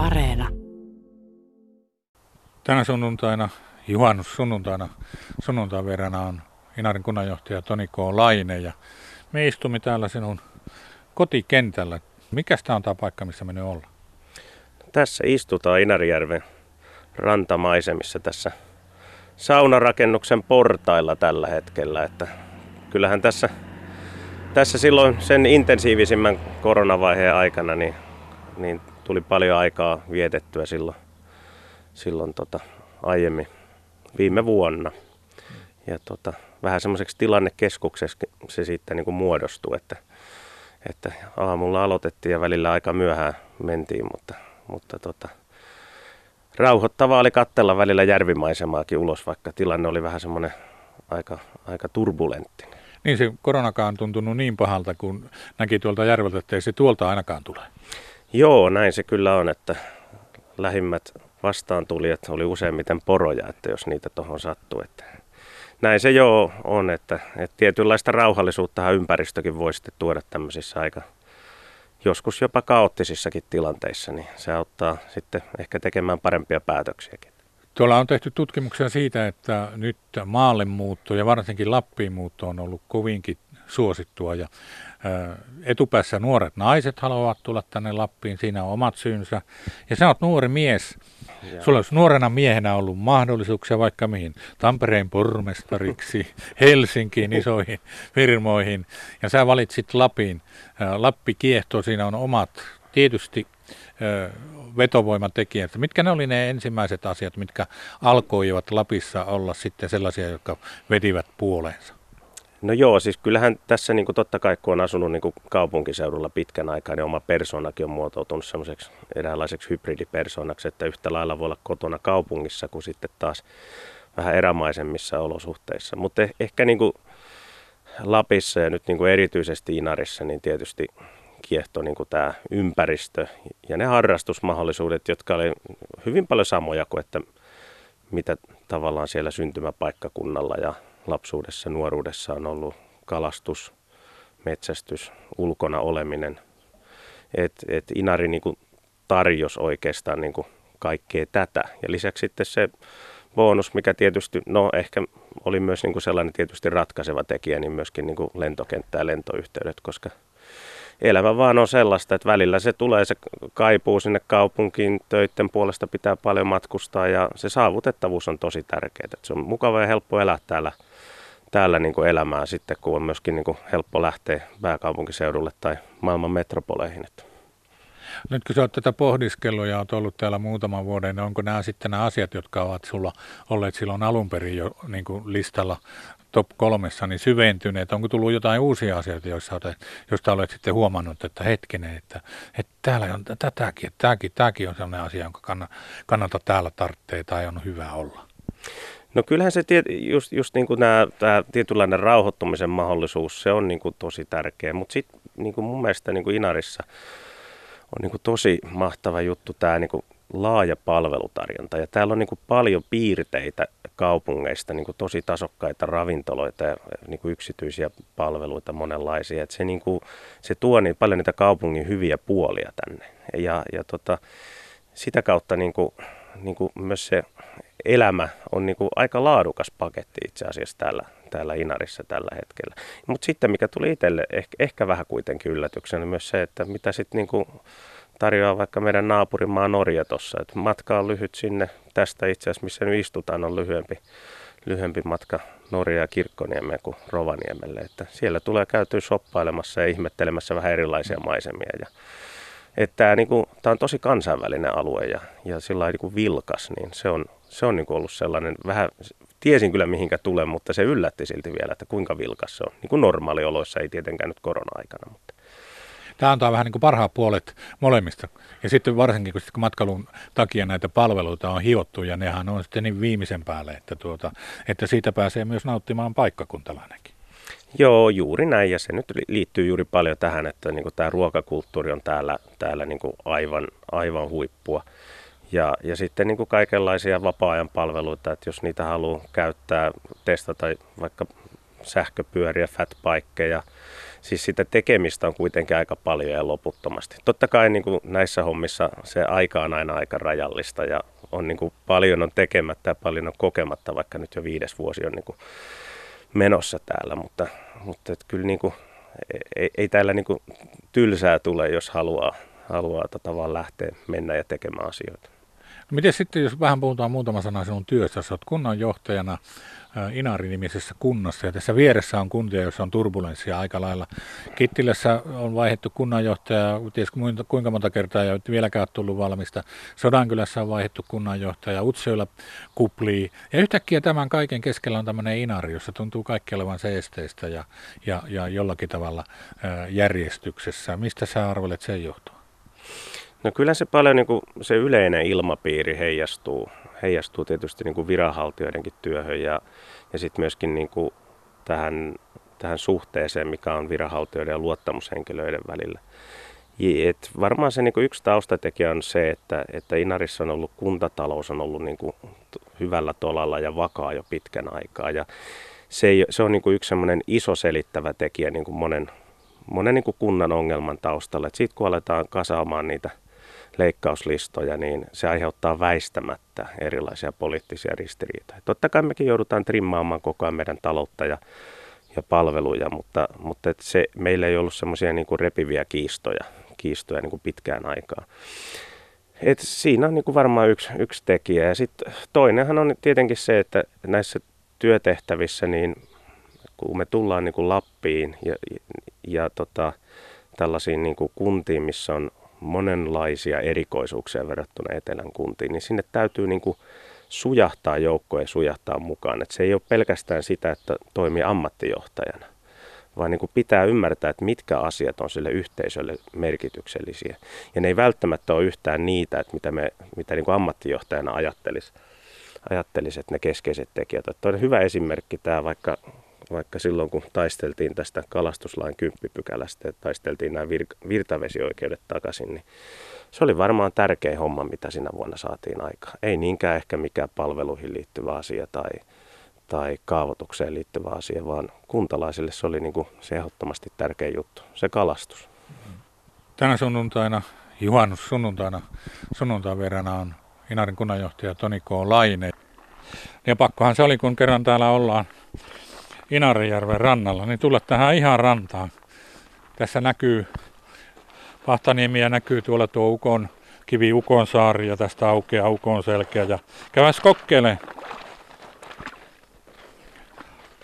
Areena. Tänä sunnuntaina, juhannus sunnuntaina, sunnuntain verran on Inarin kunnanjohtaja Toni K. Laine ja me istumme täällä sinun kotikentällä. Mikä tämä on tämä paikka, missä me nyt ollaan? Tässä istutaan Inarijärven rantamaisemissa tässä saunarakennuksen portailla tällä hetkellä. Että kyllähän tässä, tässä silloin sen intensiivisimmän koronavaiheen aikana niin, niin tuli paljon aikaa vietettyä silloin, silloin tota, aiemmin viime vuonna. Ja tota, vähän semmoiseksi tilannekeskukseksi se sitten niin muodostui, että, että aamulla aloitettiin ja välillä aika myöhään mentiin, mutta, mutta tota, rauhoittavaa oli kattella välillä järvimaisemaakin ulos, vaikka tilanne oli vähän semmoinen aika, aika turbulentti. Niin se koronakaan tuntunut niin pahalta, kun näki tuolta järveltä, että ei se tuolta ainakaan tule. Joo, näin se kyllä on, että lähimmät vastaantulijat oli useimmiten poroja, että jos niitä tuohon sattuu. Että näin se joo on, että, että tietynlaista rauhallisuutta ympäristökin voi sitten tuoda tämmöisissä aika joskus jopa kaoottisissakin tilanteissa, niin se auttaa sitten ehkä tekemään parempia päätöksiäkin. Tuolla on tehty tutkimuksia siitä, että nyt maalle muutto ja varsinkin Lappiin muutto on ollut kovinkin suosittua ja etupäässä nuoret naiset haluavat tulla tänne Lappiin, siinä on omat syynsä. Ja sä oot nuori mies. Ja. Sulla olisi nuorena miehenä ollut mahdollisuuksia vaikka mihin. Tampereen pormestariksi, Helsinkiin isoihin firmoihin. Ja sä valitsit Lapin. Lappi kiehtoo, siinä on omat tietysti vetovoimatekijät. Mitkä ne oli ne ensimmäiset asiat, mitkä alkoivat Lapissa olla sitten sellaisia, jotka vetivät puoleensa? No joo, siis kyllähän tässä niin kuin totta kai kun on asunut niin kuin kaupunkiseudulla pitkän aikaa, niin oma persoonakin on muotoutunut semmoiseksi eräänlaiseksi hybridipersoonaksi, että yhtä lailla voi olla kotona kaupungissa kuin sitten taas vähän erämaisemmissa olosuhteissa. Mutta eh, ehkä niin kuin Lapissa ja nyt niin kuin erityisesti Inarissa, niin tietysti kiehtoi niin kuin tämä ympäristö ja ne harrastusmahdollisuudet, jotka oli hyvin paljon samoja kuin että mitä tavallaan siellä syntymäpaikkakunnalla ja lapsuudessa, nuoruudessa on ollut kalastus, metsästys, ulkona oleminen. Et, et Inari niin kuin tarjosi oikeastaan niin kuin kaikkea tätä. Ja lisäksi sitten se bonus, mikä tietysti, no ehkä oli myös niin kuin sellainen tietysti ratkaiseva tekijä, niin myöskin niin kuin lentokenttä ja lentoyhteydet, koska elämä vaan on sellaista, että välillä se tulee, se kaipuu sinne kaupunkiin, töiden puolesta pitää paljon matkustaa ja se saavutettavuus on tosi tärkeää. Se on mukava ja helppo elää täällä täällä niin kuin elämää sitten, kun on myöskin niin kuin helppo lähteä pääkaupunkiseudulle tai maailman metropoleihin. Nyt kun sä oot tätä pohdiskellut ja oot ollut täällä muutaman vuoden, niin onko nämä sitten nämä asiat, jotka ovat sulla olleet silloin alun perin jo niin kuin listalla top kolmessa, niin syventyneet? Onko tullut jotain uusia asioita, joista olet, joista olet sitten huomannut, että hetkinen, että, että täällä on tätäkin, että tämäkin, tämäkin on sellainen asia, jonka kannata täällä tarvitsee tai on hyvä olla? No kyllähän se just, just niin kuin nämä, tämä tietynlainen rauhoittumisen mahdollisuus, se on niin kuin tosi tärkeä, mutta sitten niin mun mielestä niin kuin Inarissa on niin kuin tosi mahtava juttu tämä niin kuin laaja palvelutarjonta. Ja täällä on niin kuin paljon piirteitä kaupungeista, niin kuin tosi tasokkaita ravintoloita ja niin kuin yksityisiä palveluita monenlaisia. Et se, niin kuin, se tuo niin paljon niitä kaupungin hyviä puolia tänne. Ja, ja tota, sitä kautta niin kuin, niin kuin myös se elämä on niin kuin aika laadukas paketti itse asiassa täällä, täällä Inarissa tällä hetkellä. Mutta sitten mikä tuli itselle ehkä, ehkä vähän kuitenkin yllätyksenä myös se, että mitä sitten niin kuin tarjoaa vaikka meidän naapurimaa Norja tuossa. Matka on lyhyt sinne, tästä itse asiassa missä nyt istutaan on lyhyempi, lyhyempi matka Norja ja Kirkkoniemeen kuin Rovaniemelle. Että siellä tulee käytyä shoppailemassa ja ihmettelemässä vähän erilaisia maisemia. Ja, että tämä, niin kuin, tämä on tosi kansainvälinen alue ja, ja sillä niin kuin vilkas, niin se on, se on niin kuin ollut sellainen vähän, tiesin kyllä mihinkä tulee, mutta se yllätti silti vielä, että kuinka vilkas se on. Niin kuin normaalioloissa, ei tietenkään nyt korona-aikana, mutta Tämä antaa vähän niin kuin parhaat puolet molemmista. Ja sitten varsinkin, kun, matkailun takia näitä palveluita on hiottu, ja nehän on sitten niin viimeisen päälle, että, tuota, että siitä pääsee myös nauttimaan paikkakuntalainenkin. Joo, juuri näin, ja se nyt liittyy juuri paljon tähän, että niin tämä ruokakulttuuri on täällä, täällä niin aivan, aivan huippua. Ja, ja sitten niin kaikenlaisia vapaa-ajan palveluita, että jos niitä haluaa käyttää, testata vaikka sähköpyöriä, fatbikeja. Siis sitä tekemistä on kuitenkin aika paljon ja loputtomasti. Totta kai niin kuin näissä hommissa se aika on aina aika rajallista ja on niin kuin paljon on tekemättä ja paljon on kokematta, vaikka nyt jo viides vuosi on niin kuin menossa täällä. Mutta, mutta et kyllä niin kuin, ei, ei täällä niin kuin tylsää tule, jos haluaa, haluaa tota vaan lähteä mennä ja tekemään asioita. No miten sitten, jos vähän puhutaan muutama sana sinun työstä, olet kunnanjohtajana Inari-nimisessä kunnassa ja tässä vieressä on kuntia, joissa on turbulenssia aika lailla. Kittilässä on vaihdettu kunnanjohtaja, ties kuinka monta kertaa ja vieläkään ole tullut valmista. Sodankylässä on vaihdettu kunnanjohtaja, Utsjoella kuplii. Ja yhtäkkiä tämän kaiken keskellä on tämmöinen Inari, jossa tuntuu kaikki olevan seesteistä ja, ja, ja jollakin tavalla järjestyksessä. Mistä sä arvelet sen johtua? No kyllä se paljon niin kuin se yleinen ilmapiiri heijastuu, heijastuu tietysti niin kuin viranhaltijoidenkin työhön ja, ja sitten myöskin niin kuin tähän, tähän suhteeseen, mikä on viranhaltijoiden ja luottamushenkilöiden välillä. Et varmaan se niin kuin yksi taustatekijä on se, että, että Inarissa on ollut kuntatalous on ollut niin kuin hyvällä tolalla ja vakaa jo pitkän aikaa. Ja se, ei, se on niin kuin yksi iso selittävä tekijä niin kuin monen, monen niin kuin kunnan ongelman taustalla. Sitten kun aletaan kasaamaan niitä leikkauslistoja, niin se aiheuttaa väistämättä erilaisia poliittisia ristiriitoja. Totta kai mekin joudutaan trimmaamaan koko ajan meidän taloutta ja, ja palveluja, mutta, mutta et se, meillä ei ollut semmoisia niin repiviä kiistoja, kiistoja niin kuin pitkään aikaa. Et siinä on niin kuin varmaan yksi, yksi tekijä. Ja sitten toinenhan on tietenkin se, että näissä työtehtävissä, niin kun me tullaan niin kuin Lappiin ja, ja, ja tota, tällaisiin niin kuin kuntiin, missä on monenlaisia erikoisuuksia verrattuna etelän kuntiin, niin sinne täytyy niin kuin sujahtaa joukkoja ja sujahtaa mukaan. Et se ei ole pelkästään sitä, että toimii ammattijohtajana, vaan niin kuin pitää ymmärtää, että mitkä asiat on sille yhteisölle merkityksellisiä. Ja ne ei välttämättä ole yhtään niitä, että mitä, me, mitä niin kuin ammattijohtajana ajattelisi, ajattelisi, että ne keskeiset tekijät. On hyvä esimerkki tämä vaikka vaikka silloin kun taisteltiin tästä kalastuslain kymppipykälästä ja taisteltiin nämä vir- virtavesioikeudet takaisin, niin se oli varmaan tärkein homma, mitä sinä vuonna saatiin aikaan. Ei niinkään ehkä mikään palveluihin liittyvä asia tai, tai kaavoitukseen liittyvä asia, vaan kuntalaisille se oli niin kuin se ehdottomasti tärkein juttu, se kalastus. Tänä sunnuntaina, juhannus sunnuntaina, sunnuntain verrana on Inarin kunnanjohtaja Toni K. Laine. Ja pakkohan se oli, kun kerran täällä ollaan Inarijärven rannalla, niin tulla tähän ihan rantaan. Tässä näkyy Pahtaniemiä näkyy tuolla tuo Ukon, kivi Ukon saari ja tästä aukeaa Ukon selkeä. Ja käväs kokkele.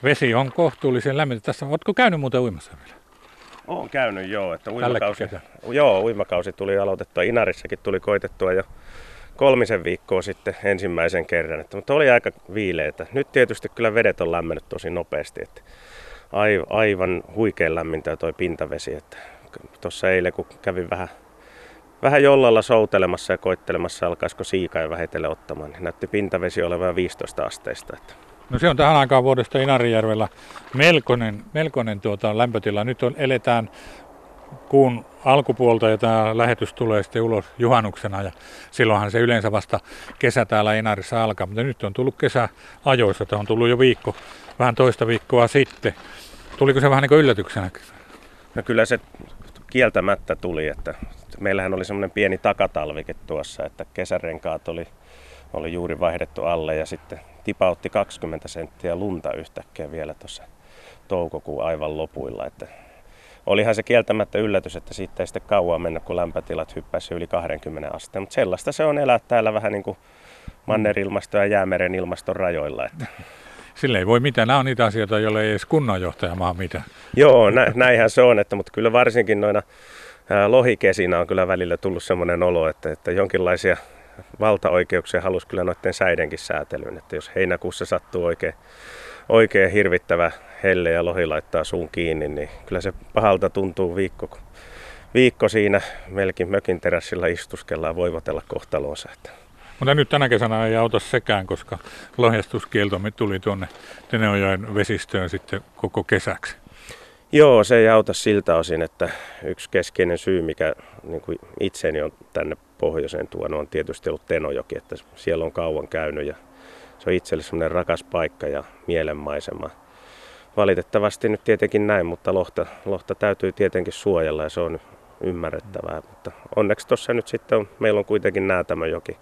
Vesi on kohtuullisen lämmintä. Tässä, oletko käynyt muuten uimassa vielä? Olen käynyt joo, että uimakausi, joo, uimakausi tuli aloitettua. Inarissakin tuli koitettua jo kolmisen viikkoa sitten ensimmäisen kerran, että, mutta oli aika viileitä. Nyt tietysti kyllä vedet on lämmennyt tosi nopeasti, että aivan huikean lämmintä toi pintavesi. Että tuossa eilen kun kävin vähän, vähän jollalla soutelemassa ja koittelemassa, alkaisiko siika jo vähitellen ottamaan, niin näytti pintavesi olevan 15 asteista. Että. No se on tähän aikaan vuodesta Inarijärvellä melkoinen, melkoinen tuota lämpötila. Nyt on, eletään kuun alkupuolta ja tämä lähetys tulee sitten ulos juhannuksena ja silloinhan se yleensä vasta kesä täällä Inarissa alkaa, mutta nyt on tullut kesä ajoissa, tämä on tullut jo viikko, vähän toista viikkoa sitten. Tuliko se vähän niin kuin yllätyksenä? No kyllä se kieltämättä tuli, että meillähän oli semmoinen pieni takatalvike tuossa, että kesärenkaat oli, oli juuri vaihdettu alle ja sitten tipautti 20 senttiä lunta yhtäkkiä vielä tuossa toukokuun aivan lopuilla, että olihan se kieltämättä yllätys, että siitä ei sitten kauan mennä, kun lämpötilat hyppäisi yli 20 asteen. Mutta sellaista se on elää täällä vähän niin kuin mannerilmasto ja jäämeren ilmaston rajoilla. Että. Sille ei voi mitään. Nämä on niitä asioita, joille ei edes kunnanjohtaja maa mitään. Joo, nä, näinhän se on, että, mutta kyllä varsinkin noina lohikesinä on kyllä välillä tullut sellainen olo, että, että jonkinlaisia valtaoikeuksia halusi kyllä noiden säidenkin säätelyyn. Että jos heinäkuussa sattuu oikein, oikein hirvittävä helle ja lohi laittaa suun kiinni, niin kyllä se pahalta tuntuu viikko, viikko siinä melkein mökin terassilla istuskellaan voivotella kohtalonsa. Että. Mutta nyt tänä kesänä ei auta sekään, koska lohjastuskielto tuli tuonne Teneojoen vesistöön sitten koko kesäksi. Joo, se ei auta siltä osin, että yksi keskeinen syy, mikä niin kuin itseni on tänne pohjoiseen tuonut, on tietysti ollut Tenojoki, että siellä on kauan käynyt ja se on itselle semmoinen rakas paikka ja mielenmaisema valitettavasti nyt tietenkin näin, mutta lohta, lohta täytyy tietenkin suojella ja se on ymmärrettävää. Mutta onneksi tuossa nyt sitten on, meillä on kuitenkin joki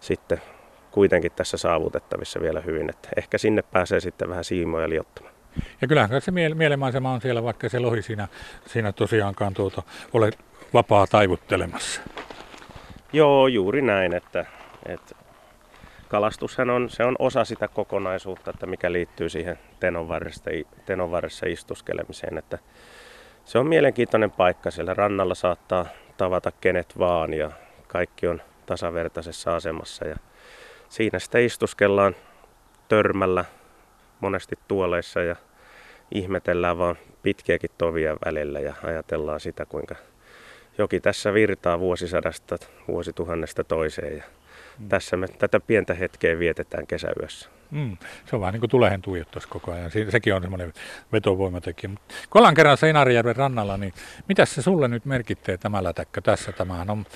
sitten kuitenkin tässä saavutettavissa vielä hyvin, että ehkä sinne pääsee sitten vähän siimoja liottamaan. Ja kyllähän se miele- mielemaisema on siellä, vaikka se lohi siinä, siinä tosiaankaan tuota, ole vapaa taivuttelemassa. Joo, juuri näin, että, että kalastushan on, se on osa sitä kokonaisuutta, että mikä liittyy siihen tenon varressa, tenon varressa istuskelemiseen. Että se on mielenkiintoinen paikka. Siellä rannalla saattaa tavata kenet vaan ja kaikki on tasavertaisessa asemassa. Ja siinä sitä istuskellaan törmällä monesti tuoleissa ja ihmetellään vaan pitkiäkin tovia välillä ja ajatellaan sitä, kuinka joki tässä virtaa vuosisadasta, vuosituhannesta toiseen. Ja mm. Tässä me tätä pientä hetkeä vietetään kesäyössä. Mm. Se on vähän niin kuin tulehen tuijottas koko ajan. Sekin on semmoinen vetovoimatekijä. Kun ollaan kerran Seinarijärven rannalla, niin mitä se sulle nyt merkittää tämä lätäkkö tässä? Tämähän on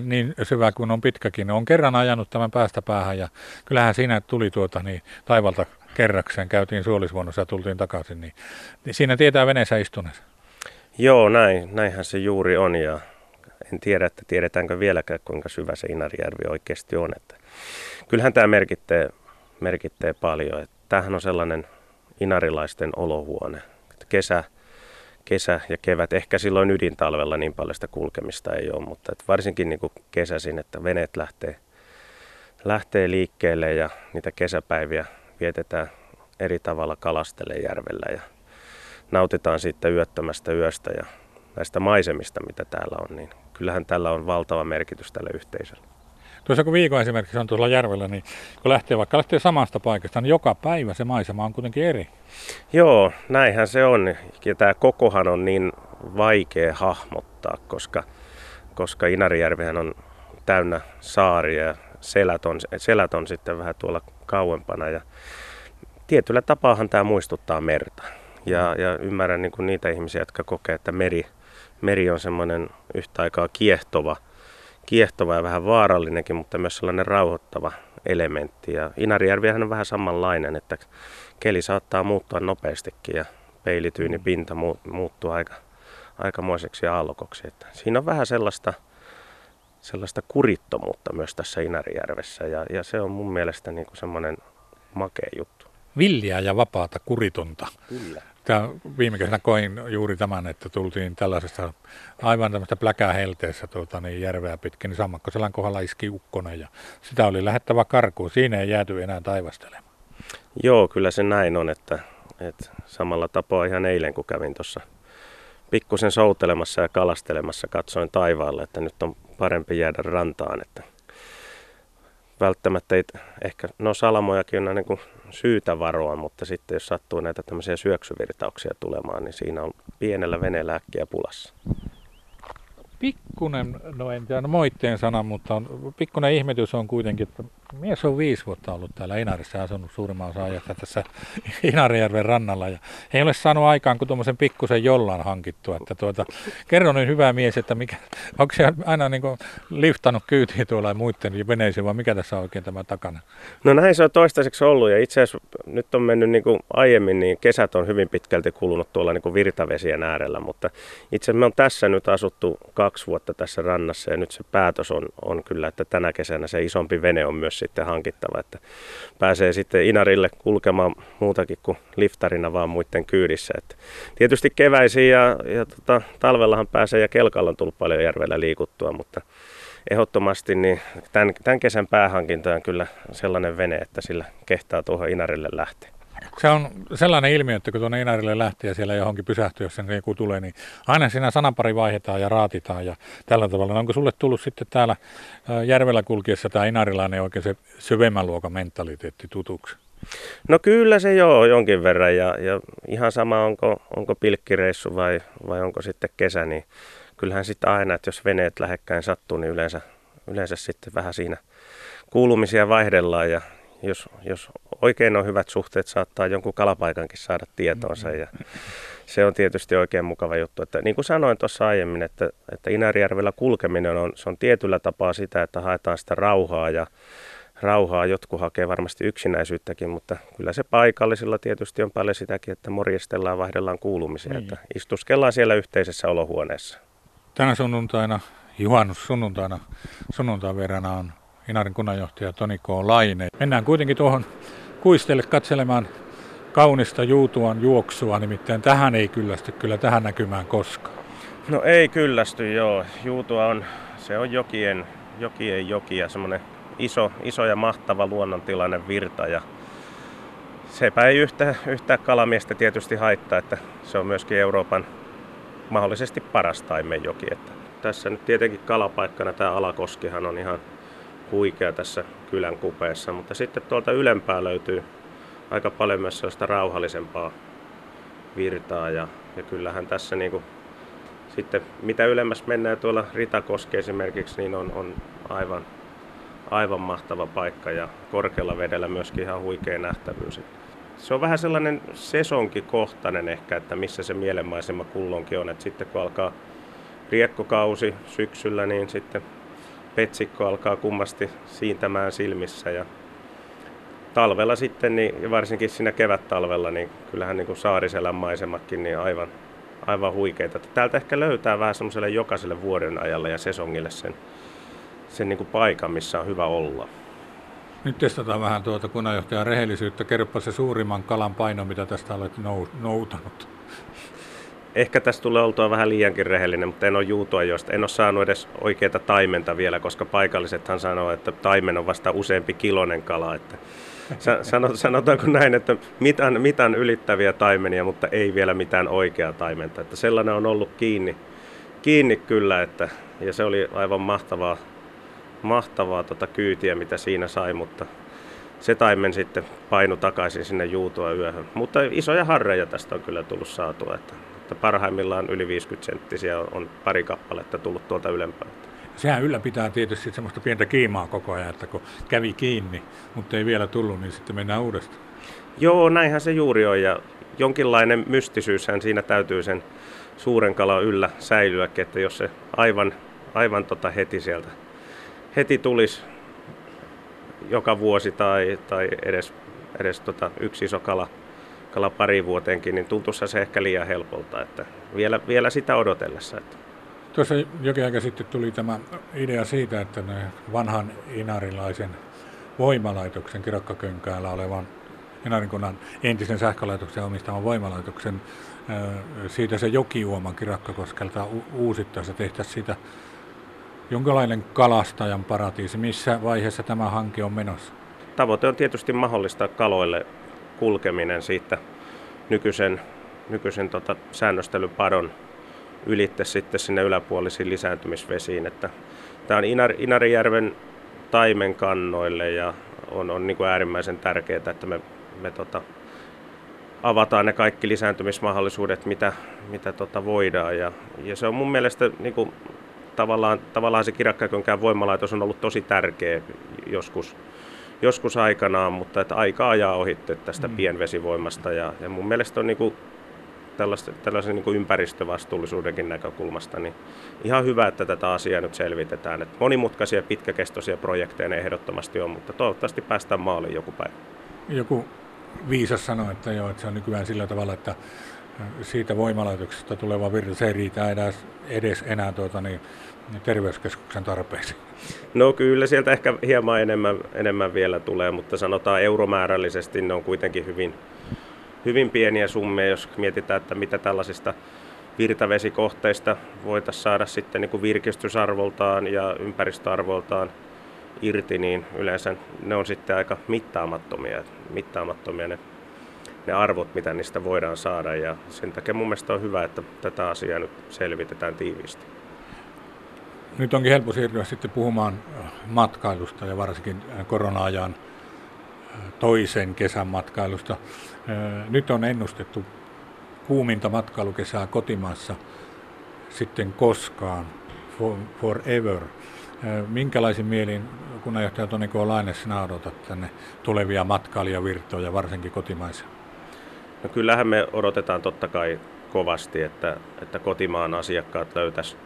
niin syvä kuin on pitkäkin. On kerran ajanut tämän päästä päähän ja kyllähän siinä tuli tuota niin, taivalta kerrakseen. Käytiin suolisvuonnossa ja tultiin takaisin. Niin, niin siinä tietää veneessä istuneessa. Joo, näin, näinhän se juuri on ja en tiedä, että tiedetäänkö vieläkään kuinka syvä se Inarijärvi oikeasti on. Että kyllähän tämä merkittää, merkittää paljon. Että tämähän on sellainen inarilaisten olohuone. Että kesä, kesä ja kevät, ehkä silloin ydintalvella niin paljon sitä kulkemista ei ole, mutta että varsinkin niin kuin kesäisin, että veneet lähtee, lähtee liikkeelle ja niitä kesäpäiviä vietetään eri tavalla kalastele järvellä ja nautitaan siitä yöttömästä yöstä ja näistä maisemista, mitä täällä on, niin kyllähän tällä on valtava merkitys tälle yhteisölle. Tuossa kun viikon esimerkiksi on tuolla järvellä, niin kun lähtee vaikka lähtee samasta paikasta, niin joka päivä se maisema on kuitenkin eri. Joo, näinhän se on. Ja tämä kokohan on niin vaikea hahmottaa, koska, koska Inarijärvihän on täynnä saaria ja selät on, selät on sitten vähän tuolla kauempana. Ja tietyllä tapaahan tämä muistuttaa merta. Ja, ja ymmärrän niin kuin niitä ihmisiä, jotka kokee, että meri, meri on semmoinen yhtä aikaa kiehtova, kiehtova ja vähän vaarallinenkin, mutta myös sellainen rauhoittava elementti. Ja Inarijärvihän on vähän samanlainen, että keli saattaa muuttua nopeastikin ja peilityynipinta mm. muuttuu aika, aikamoiseksi aallokoksi. Että siinä on vähän sellaista, sellaista kurittomuutta myös tässä Inarijärvessä ja, ja se on mun mielestä niin kuin semmoinen makea juttu. Villiä ja vapaata kuritonta. Kyllä. Tämä, viime kesänä koin juuri tämän, että tultiin tällaisesta aivan tämmöistä pläkää helteessä tuota, niin järveä pitkin, niin Sammakkoselän kohdalla iski ukkonen ja sitä oli lähettävä karkuun. Siinä ei jääty enää taivastelemaan. Joo, kyllä se näin on, että, että samalla tapaa ihan eilen kun kävin tuossa pikkusen soutelemassa ja kalastelemassa, katsoin taivaalle, että nyt on parempi jäädä rantaan, että välttämättä ei, ehkä, no salamojakin on niin kuin syytä varoa, mutta sitten jos sattuu näitä tämmöisiä syöksyvirtauksia tulemaan, niin siinä on pienellä veneellä äkkiä pulassa. Pikkunen, no en tiedä moitteen sana, mutta on, pikkunen ihmetys on kuitenkin, että mies on viisi vuotta ollut täällä Inarissa asunut suurimman osa ajasta tässä Inarijärven rannalla ja ei ole saanut aikaan kuin tuommoisen pikkusen jollan hankittua. Että tuota, kerro nyt hyvä mies, että mikä, onko se aina niin kuin liftannut kyytiin tuolla muiden veneisiin vai mikä tässä on oikein tämä takana? No näin se on toistaiseksi ollut ja itse asiassa nyt on mennyt niin kuin aiemmin, niin kesät on hyvin pitkälti kulunut tuolla niin kuin virtavesien äärellä, mutta itse me on tässä nyt asuttu kaksi vuotta tässä rannassa ja nyt se päätös on, on kyllä, että tänä kesänä se isompi vene on myös sitten hankittava, että pääsee sitten Inarille kulkemaan muutakin kuin liftarina vaan muiden kyydissä. Että tietysti keväisiin ja, ja tota, talvellahan pääsee ja kelkalla on tullut paljon järvellä liikuttua, mutta ehdottomasti niin tämän, tämän kesän päähankinta on kyllä sellainen vene, että sillä kehtaa tuohon Inarille lähteä. Se on sellainen ilmiö, että kun tuonne Inarille lähtee ja siellä johonkin pysähtyy, jos sen joku tulee, niin aina siinä sanapari vaihdetaan ja raatitaan ja tällä tavalla. Onko sulle tullut sitten täällä järvellä kulkiessa tämä inarilainen oikein se syvemmän luokan mentaliteetti tutuksi? No kyllä se joo jonkin verran ja, ja ihan sama onko, onko pilkkireissu vai, vai onko sitten kesä, niin kyllähän sitten aina, että jos veneet lähekkäin sattuu, niin yleensä, yleensä sitten vähän siinä kuulumisia vaihdellaan ja jos, jos oikein on hyvät suhteet, saattaa jonkun kalapaikankin saada tietoonsa ja se on tietysti oikein mukava juttu. Että niin kuin sanoin tuossa aiemmin, että, että Inärijärvellä kulkeminen on, se on tietyllä tapaa sitä, että haetaan sitä rauhaa ja rauhaa. Jotkut hakee varmasti yksinäisyyttäkin, mutta kyllä se paikallisilla tietysti on paljon sitäkin, että morjestellaan, vaihdellaan kuulumisia, niin. että istuskellaan siellä yhteisessä olohuoneessa. Tänä sunnuntaina, juhannus sunnuntaina, sunnuntain verrana on Inarin kunnanjohtaja Toni K. Laine. Mennään kuitenkin tuohon kuistelle katselemaan kaunista juutuan juoksua, nimittäin tähän ei kyllästy kyllä tähän näkymään koskaan. No ei kyllästy, joo. Juutua on, se on jokien, jokien joki ja semmoinen iso, iso ja mahtava luonnontilainen virta ja sepä ei yhtä, yhtä kalamiestä tietysti haittaa, että se on myöskin Euroopan mahdollisesti paras taimenjoki. Että tässä nyt tietenkin kalapaikkana tämä Alakoskihan on ihan huikea tässä kylän kupeessa, mutta sitten tuolta ylempää löytyy aika paljon myös sellaista rauhallisempaa virtaa ja, ja kyllähän tässä niin kuin, sitten mitä ylemmäs mennään tuolla Ritakoski esimerkiksi, niin on, on aivan, aivan mahtava paikka ja korkealla vedellä myöskin ihan huikea nähtävyys. Se on vähän sellainen sesonkikohtainen ehkä, että missä se mielenmaisema kullonkin on. että sitten kun alkaa riekkokausi syksyllä, niin sitten petsikko alkaa kummasti siintämään silmissä ja talvella sitten, niin, varsinkin siinä kevät-talvella, niin kyllähän niin kuin Saariselän maisematkin niin aivan, aivan huikeita. Täältä ehkä löytää vähän semmoiselle jokaiselle vuoden ajalle ja sesongille sen, sen niin kuin paikan, missä on hyvä olla. Nyt testataan vähän tuota kunnanjohtajan rehellisyyttä. Kerropa se suurimman kalan paino, mitä tästä olet noutanut. Ehkä tästä tulee oltua vähän liiankin rehellinen, mutta en ole juutua josta. En ole saanut edes oikeita taimenta vielä, koska paikallisethan sanoo, että taimen on vasta useampi kilonen kala. Että sanotaanko näin, että mitään, mitään ylittäviä taimenia, mutta ei vielä mitään oikeaa taimenta. Että sellainen on ollut kiinni, kiinni kyllä, että, ja se oli aivan mahtavaa, mahtavaa tota kyytiä, mitä siinä sai, mutta se taimen sitten painu takaisin sinne juutua yöhön. Mutta isoja harreja tästä on kyllä tullut saatua, että, että parhaimmillaan yli 50 senttisiä on, on pari kappaletta tullut tuolta ylempää sehän ylläpitää tietysti semmoista pientä kiimaa koko ajan, että kun kävi kiinni, mutta ei vielä tullut, niin sitten mennään uudestaan. Joo, näinhän se juuri on ja jonkinlainen mystisyyshän siinä täytyy sen suuren kalan yllä säilyäkin, että jos se aivan, aivan tota heti sieltä heti tulisi joka vuosi tai, tai edes, edes tota yksi iso kala, kala pari vuoteenkin, niin tuntuisi se ehkä liian helpolta, että vielä, vielä sitä odotellessa. Että Tuossa jokin aika sitten tuli tämä idea siitä, että ne vanhan inarilaisen voimalaitoksen Kirakkakönkäällä olevan Inarinkunnan entisen sähkölaitoksen omistaman voimalaitoksen siitä se jokiuoman Kirakkakoskelta uusittaessa tehtäisiin siitä jonkinlainen kalastajan paratiisi. Missä vaiheessa tämä hanke on menossa? Tavoite on tietysti mahdollistaa kaloille kulkeminen siitä nykyisen, nykyisen tota, säännöstelypadon ylitte sitten sinne yläpuolisiin lisääntymisvesiin. Että tämä on Inar, Inarijärven taimenkannoille ja on, on niin kuin äärimmäisen tärkeää, että me, me tota, avataan ne kaikki lisääntymismahdollisuudet, mitä, mitä tota voidaan. Ja, ja se on mun mielestä niin kuin, tavallaan, tavallaan se Kirakkakönkään voimalaitos on ollut tosi tärkeä joskus, joskus aikanaan, mutta että aika ajaa ohitte tästä mm. pienvesivoimasta. Ja, ja mun mielestä on niin kuin, tällaisen, tällaisen niin kuin ympäristövastuullisuudenkin näkökulmasta, niin ihan hyvä, että tätä asiaa nyt selvitetään. Että monimutkaisia pitkäkestoisia projekteja ehdottomasti on, mutta toivottavasti päästään maaliin joku päivä. Joku viisas sanoi, että, joo, että se on nykyään sillä tavalla, että siitä voimalaitoksesta tuleva virta, se ei riitä edes, edes enää tuota, niin, terveyskeskuksen tarpeisiin. No kyllä sieltä ehkä hieman enemmän, enemmän vielä tulee, mutta sanotaan euromäärällisesti ne on kuitenkin hyvin, hyvin pieniä summia, jos mietitään, että mitä tällaisista virtavesikohteista voitaisiin saada sitten niin kuin virkistysarvoltaan ja ympäristöarvoltaan irti, niin yleensä ne on sitten aika mittaamattomia, mittaamattomia ne, ne arvot, mitä niistä voidaan saada. Ja sen takia mun mielestä on hyvä, että tätä asiaa nyt selvitetään tiiviisti. Nyt onkin helppo siirtyä sitten puhumaan matkailusta ja varsinkin korona-ajan toisen kesän matkailusta. Nyt on ennustettu kuuminta matkailukesää kotimaassa sitten koskaan, for, forever. Minkälaisin mielin kunnanjohtaja Toni K. Laine sinä odotat tänne tulevia matkailijavirtoja, varsinkin kotimaisia? No kyllähän me odotetaan totta kai kovasti, että, että kotimaan asiakkaat löytäisi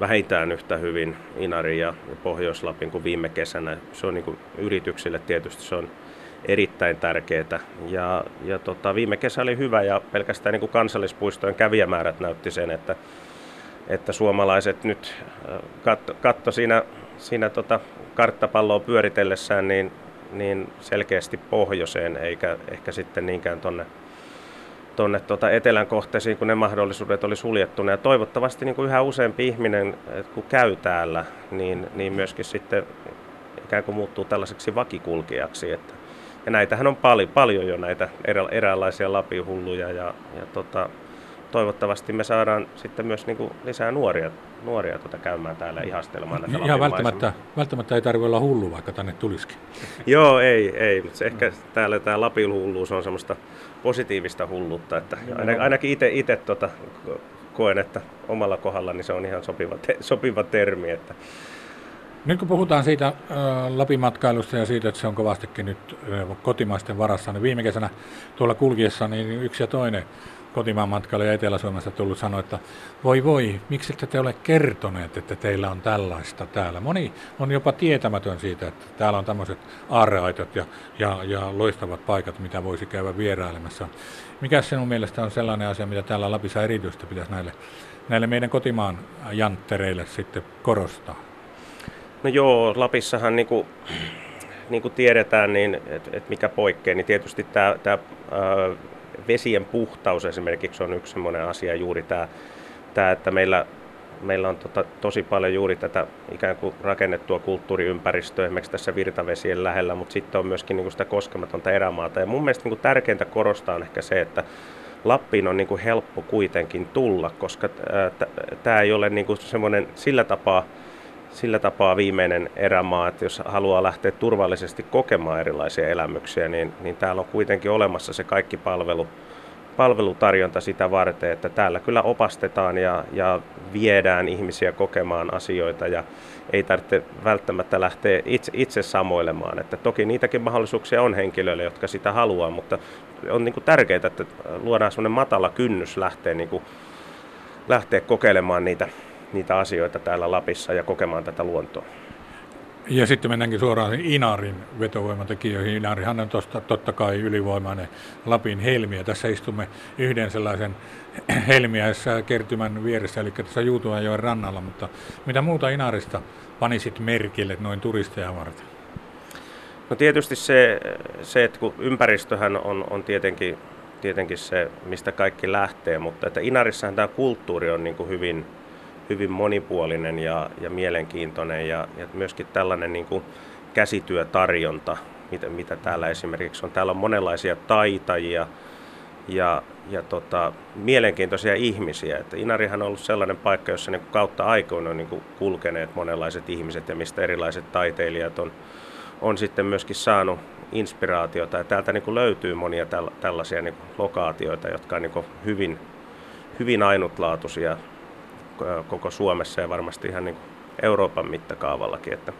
vähintään yhtä hyvin Inari ja Pohjois-Lapin kuin viime kesänä. Se on niin kuin yrityksille tietysti se on erittäin tärkeää. Ja, ja tota, viime kesä oli hyvä ja pelkästään niin kuin kansallispuistojen kävijämäärät näytti sen, että, että suomalaiset nyt äh, katto, katto siinä, siinä tota karttapalloa pyöritellessään niin, niin selkeästi pohjoiseen, eikä ehkä sitten niinkään tuonne tuonne tuota etelän kohteisiin, kun ne mahdollisuudet oli suljettuna. Ja toivottavasti niin kuin yhä useampi ihminen, kun käy täällä, niin, niin myöskin sitten ikään kuin muuttuu tällaiseksi vakikulkijaksi. Että, ja näitähän on paljon, paljon jo näitä erä, eräänlaisia lapihulluja ja, ja tota, toivottavasti me saadaan sitten myös niin kuin lisää nuoria, nuoria tuota käymään täällä ihastelemaan näitä Ihan välttämättä, välttämättä ei tarvitse olla hullu, vaikka tänne tulisikin. Joo, ei, ei. Mutta se ehkä täällä tämä Lapin hulluus on semmoista positiivista hulluutta. Että ainakin itse tota, koen, että omalla kohdalla niin se on ihan sopiva, te, sopiva termi. Että. Nyt kun puhutaan siitä äh, Lapimatkailusta ja siitä, että se on kovastikin nyt äh, kotimaisten varassa, niin viime kesänä tuolla kulkiessa niin yksi ja toinen kotimaan matkailija Etelä-Suomessa tullut sanoa, että voi voi, miksi ette te ole kertoneet, että teillä on tällaista täällä. Moni on jopa tietämätön siitä, että täällä on tämmöiset aarreaitot ja, ja, ja loistavat paikat, mitä voisi käydä vierailemassa. Mikä sinun mielestä on sellainen asia, mitä täällä Lapissa erityisesti pitäisi näille, näille meidän kotimaan janttereille sitten korostaa? No joo, Lapissahan niin kuin, niin kuin tiedetään, niin, että et mikä poikkeaa, niin tietysti tämä vesien puhtaus esimerkiksi on yksi sellainen asia juuri tämä, tämä että meillä, meillä on tota, tosi paljon juuri tätä ikään kuin rakennettua kulttuuriympäristöä esimerkiksi tässä virtavesien lähellä, mutta sitten on myöskin niin kuin sitä koskematonta erämaata. Ja mun mielestä niin kuin tärkeintä korostaa on ehkä se, että Lappiin on niin kuin helppo kuitenkin tulla, koska tämä ei ole niin kuin semmoinen sillä tapaa sillä tapaa viimeinen erämaa, että jos haluaa lähteä turvallisesti kokemaan erilaisia elämyksiä, niin, niin täällä on kuitenkin olemassa se kaikki palvelu, palvelutarjonta sitä varten, että täällä kyllä opastetaan ja, ja viedään ihmisiä kokemaan asioita ja ei tarvitse välttämättä lähteä itse, itse samoilemaan. Että toki niitäkin mahdollisuuksia on henkilöille, jotka sitä haluaa, mutta on niin kuin tärkeää, että luodaan sellainen matala kynnys lähteä, niin kuin, lähteä kokeilemaan niitä niitä asioita täällä Lapissa ja kokemaan tätä luontoa. Ja sitten mennäänkin suoraan Inarin vetovoimatekijöihin. Inarihan on tosta, totta kai ylivoimainen Lapin helmiä. Tässä istumme yhden sellaisen helmiässä kertymän vieressä, eli tässä Juutuajoen rannalla. Mutta mitä muuta Inarista panisit merkille noin turisteja varten? No tietysti se, se että kun ympäristöhän on, on tietenkin, tietenkin se, mistä kaikki lähtee, mutta että Inarissahan tämä kulttuuri on niin kuin hyvin, hyvin monipuolinen ja, ja mielenkiintoinen ja, ja myöskin tällainen niin kuin käsityötarjonta, mitä, mitä täällä esimerkiksi on. Täällä on monenlaisia taitajia ja, ja tota, mielenkiintoisia ihmisiä. Että Inarihan on ollut sellainen paikka, jossa niin kautta aikoina on niin kuin kulkeneet monenlaiset ihmiset ja mistä erilaiset taiteilijat on, on sitten myöskin saanut inspiraatiota. Ja täältä niin kuin löytyy monia täl, tällaisia niin kuin lokaatioita, jotka on niin kuin hyvin, hyvin ainutlaatuisia koko Suomessa ja varmasti ihan niin kuin Euroopan mittakaavallakin. Että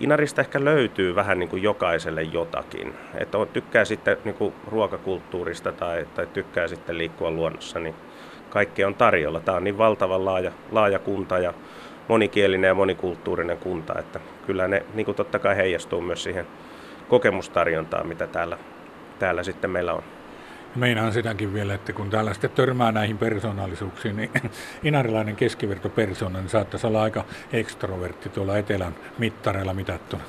Inarista ehkä löytyy vähän niin kuin jokaiselle jotakin. Että on, tykkää sitten niin kuin ruokakulttuurista tai, tai tykkää sitten liikkua luonnossa, niin kaikkea on tarjolla. Tämä on niin valtavan laaja, laaja kunta ja monikielinen ja monikulttuurinen kunta, että kyllä ne niin kuin totta kai heijastuu myös siihen kokemustarjontaan, mitä täällä, täällä sitten meillä on. Meinaan sitäkin vielä, että kun täällä sitten törmää näihin persoonallisuuksiin, niin inarilainen keskivertopersona niin saattaisi olla aika ekstrovertti tuolla etelän mittareilla mitattuna.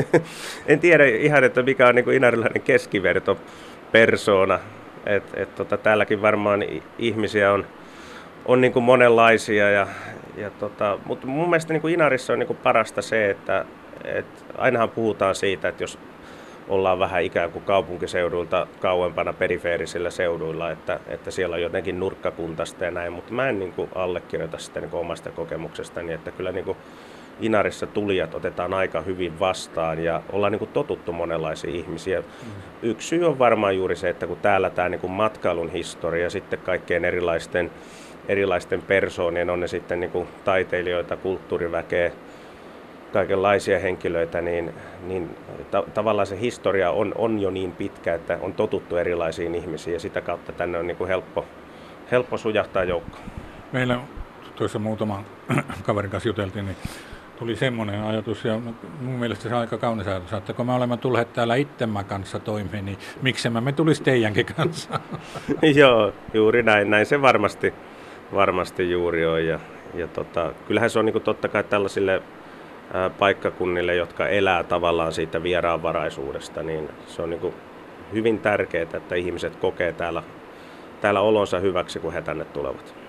en tiedä ihan, että mikä on niin kuin inarilainen keskivertopersona. Et, et tota, täälläkin varmaan ihmisiä on, on niin kuin monenlaisia, ja, ja tota, mutta mun mielestä niin kuin Inarissa on niin kuin parasta se, että et ainahan puhutaan siitä, että jos ollaan vähän ikään kuin kaupunkiseudulta kauempana perifeerisillä seuduilla, että, että siellä on jotenkin nurkkakuntasta ja näin, mutta mä en niin kuin allekirjoita sitä niin kuin omasta kokemuksestani, että kyllä niin kuin Inarissa tulijat otetaan aika hyvin vastaan ja ollaan niin kuin totuttu monenlaisia ihmisiä. Mm. Yksi syy on varmaan juuri se, että kun täällä tämä niin kuin matkailun historia sitten kaikkien erilaisten, erilaisten persoonien, on ne sitten niin kuin taiteilijoita, kulttuuriväkeä, kaikenlaisia henkilöitä, niin, niin ta- tavallaan se historia on, on jo niin pitkä, että on totuttu erilaisiin ihmisiin ja sitä kautta tänne on niin kuin helppo, helppo sujahtaa joukko. Meillä tuossa muutaman kaverin kanssa juteltiin, niin tuli semmoinen ajatus, ja mun mielestä se on aika kaunis ajatus, että kun me olemme tulleet täällä itsemme kanssa toimeen, niin miksi me tulisi teidänkin kanssa? Joo, juuri näin. Näin se varmasti, varmasti juuri on. Ja, ja tota, kyllähän se on niin kuin totta kai tällaisille paikkakunnille, jotka elää tavallaan siitä vieraanvaraisuudesta, niin se on niin hyvin tärkeää, että ihmiset kokee täällä, täällä olonsa hyväksi, kun he tänne tulevat.